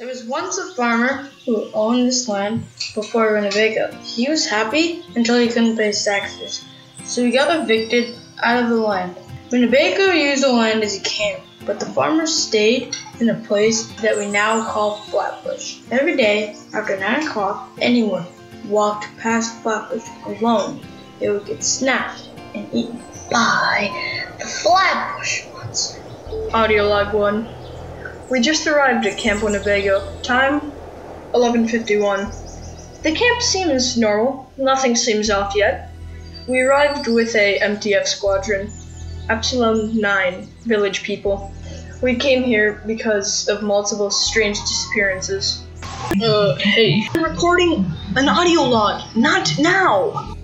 There was once a farmer who owned this land before Winnebago. He was happy until he couldn't pay his taxes, so he got evicted out of the land. Winnebago used the land as a camp, but the farmer stayed in a place that we now call Flatbush. Every day after 9 o'clock, anyone walked past Flatbush alone, they would get snapped and eaten by the Flatbush Monster. Audio log 1. We just arrived at Camp Winnebago. Time 11:51. The camp seems normal. Nothing seems off yet. We arrived with a MTF squadron, Epsilon 9 village people. We came here because of multiple strange disappearances. Uh, hey. I'm recording an audio log. Not now.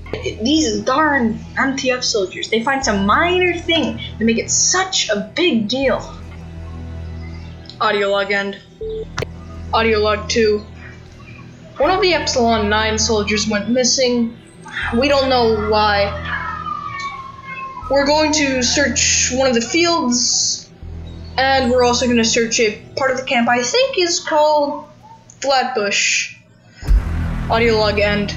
These darn MTF soldiers, they find some minor thing to make it such a big deal. Audio log end. Audio log 2. One of the Epsilon 9 soldiers went missing. We don't know why. We're going to search one of the fields, and we're also going to search a part of the camp I think is called Flatbush. Audio log end.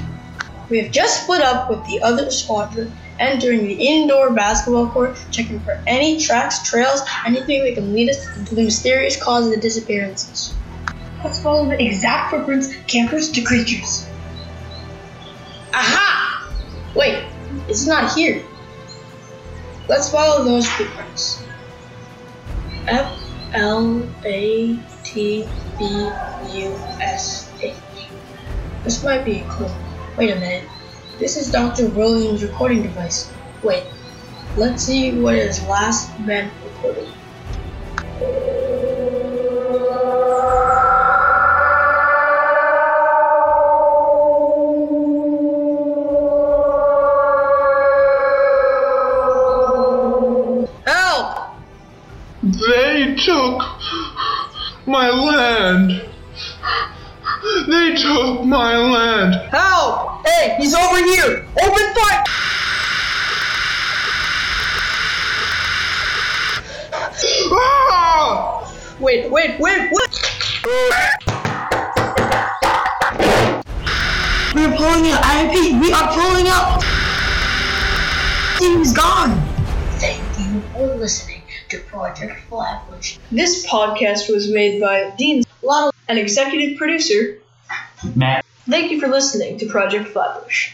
We have just split up with the other squadron, entering the indoor basketball court, checking for any tracks, trails, anything that can lead us to the mysterious cause of the disappearances. Let's follow the exact footprints, campers to creatures. Aha! Wait, it's not here. Let's follow those footprints. F L A T B U S H. This might be a clue. Wait a minute. This is Dr. Williams' recording device. Wait. Let's see what has last been recorded. Help! They took my land. They took my land. Help! He's over here! Open fire! Ah! Wait, wait, wait, wait! We're pulling out. I repeat, we are pulling out. He's gone. Thank you for listening to Project Flatbush. This podcast was made by Dean Lado, an executive producer. Matt. Thank you for listening to Project Flatbush.